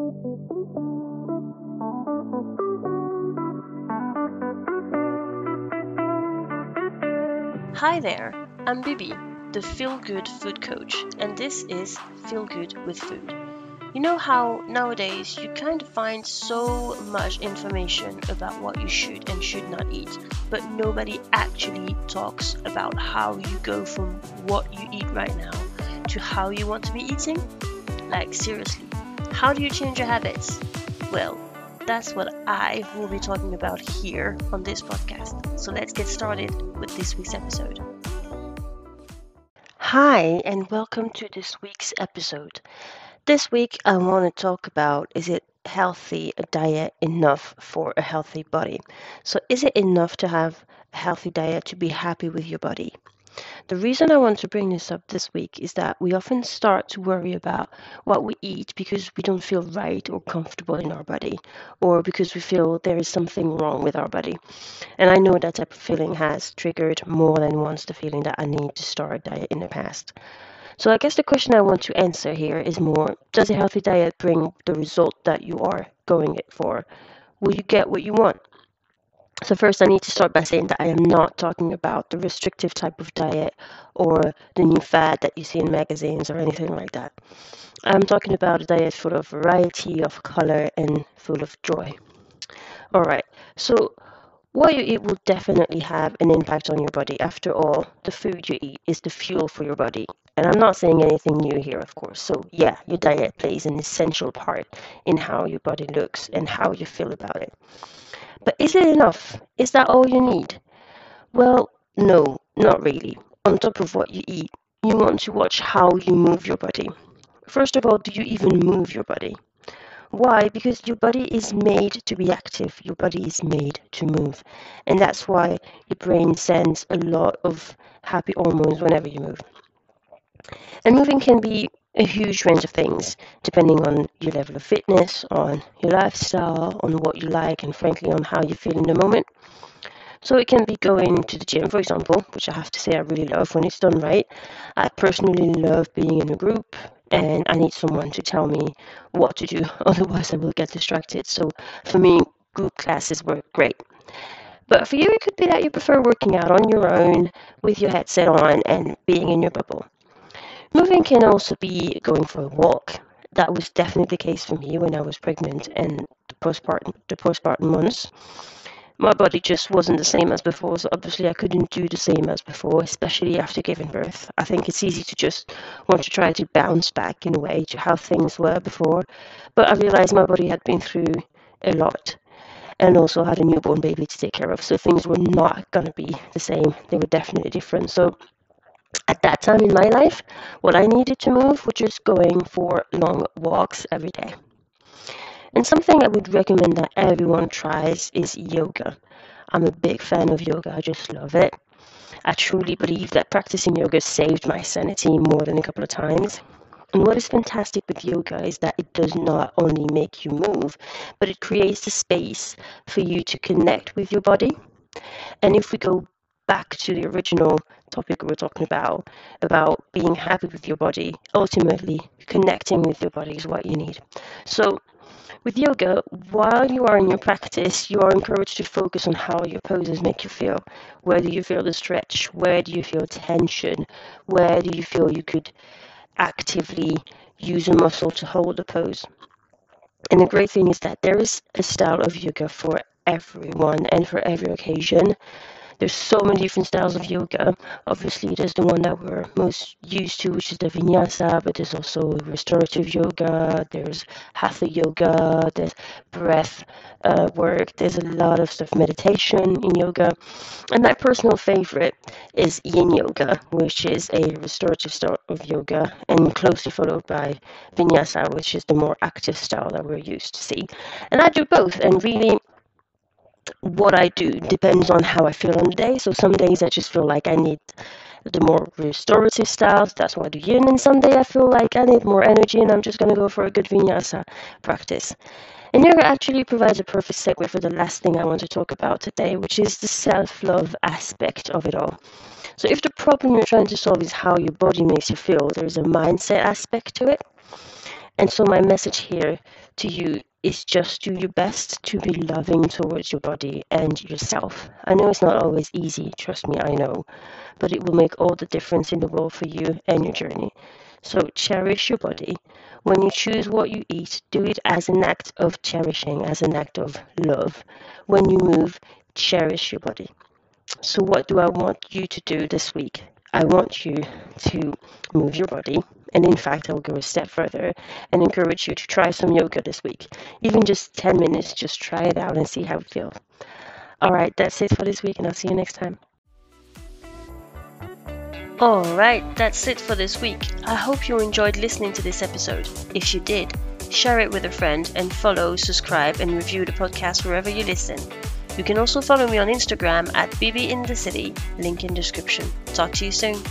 Hi there, I'm Bibi, the Feel Good Food Coach, and this is Feel Good with Food. You know how nowadays you kind of find so much information about what you should and should not eat, but nobody actually talks about how you go from what you eat right now to how you want to be eating? Like, seriously, how do you change your habits? Well, that's what I will be talking about here on this podcast. So let's get started with this week's episode. Hi, and welcome to this week's episode. This week, I want to talk about is it healthy diet enough for a healthy body? So, is it enough to have a healthy diet to be happy with your body? The reason I want to bring this up this week is that we often start to worry about what we eat because we don't feel right or comfortable in our body, or because we feel there is something wrong with our body. And I know that type of feeling has triggered more than once the feeling that I need to start a diet in the past. So I guess the question I want to answer here is more Does a healthy diet bring the result that you are going it for? Will you get what you want? So first I need to start by saying that I am not talking about the restrictive type of diet or the new fad that you see in magazines or anything like that. I'm talking about a diet full of variety, of color, and full of joy. Alright, so what you eat will definitely have an impact on your body. After all, the food you eat is the fuel for your body. And I'm not saying anything new here, of course. So, yeah, your diet plays an essential part in how your body looks and how you feel about it. But is it enough? Is that all you need? Well, no, not really. On top of what you eat, you want to watch how you move your body. First of all, do you even move your body? Why? Because your body is made to be active, your body is made to move. And that's why your brain sends a lot of happy hormones whenever you move. And moving can be a huge range of things depending on your level of fitness, on your lifestyle, on what you like, and frankly, on how you feel in the moment. So it can be going to the gym, for example, which I have to say I really love when it's done right. I personally love being in a group, and I need someone to tell me what to do, otherwise, I will get distracted. So for me, group classes work great. But for you, it could be that you prefer working out on your own with your headset on and being in your bubble. Moving can also be going for a walk. That was definitely the case for me when I was pregnant and the postpartum, the postpartum months my body just wasn't the same as before. So obviously, I couldn't do the same as before, especially after giving birth. I think it's easy to just want to try to bounce back in a way to how things were before. But I realized my body had been through a lot and also had a newborn baby to take care of. So things were not going to be the same. They were definitely different. So at that time in my life, what I needed to move was just going for long walks every day. And something I would recommend that everyone tries is yoga. I'm a big fan of yoga, I just love it. I truly believe that practicing yoga saved my sanity more than a couple of times. And what is fantastic with yoga is that it does not only make you move, but it creates a space for you to connect with your body. And if we go back to the original topic we were talking about, about being happy with your body, ultimately connecting with your body is what you need. So with yoga, while you are in your practice, you are encouraged to focus on how your poses make you feel. Where do you feel the stretch? Where do you feel tension? Where do you feel you could actively use a muscle to hold the pose? And the great thing is that there is a style of yoga for everyone and for every occasion. There's so many different styles of yoga. Obviously, there's the one that we're most used to, which is the vinyasa, but there's also restorative yoga, there's hatha yoga, there's breath uh, work, there's a lot of stuff, meditation in yoga. And my personal favorite is yin yoga, which is a restorative style of yoga, and closely followed by vinyasa, which is the more active style that we're used to see. And I do both, and really what I do depends on how I feel on the day. So some days I just feel like I need the more restorative styles. That's why I do yin. And some day I feel like I need more energy and I'm just going to go for a good vinyasa practice. And yoga actually provides a perfect segue for the last thing I want to talk about today, which is the self love aspect of it all. So, if the problem you're trying to solve is how your body makes you feel, there's a mindset aspect to it. And so, my message here to you is just do your best to be loving towards your body and yourself. I know it's not always easy, trust me, I know, but it will make all the difference in the world for you and your journey. So, cherish your body. When you choose what you eat, do it as an act of cherishing, as an act of love. When you move, cherish your body. So, what do I want you to do this week? I want you to move your body. And in fact, I will go a step further and encourage you to try some yoga this week. Even just 10 minutes, just try it out and see how it feels. All right, that's it for this week, and I'll see you next time. Alright, that's it for this week. I hope you enjoyed listening to this episode. If you did, share it with a friend and follow, subscribe, and review the podcast wherever you listen. You can also follow me on Instagram at Bibi in the City, link in description. Talk to you soon.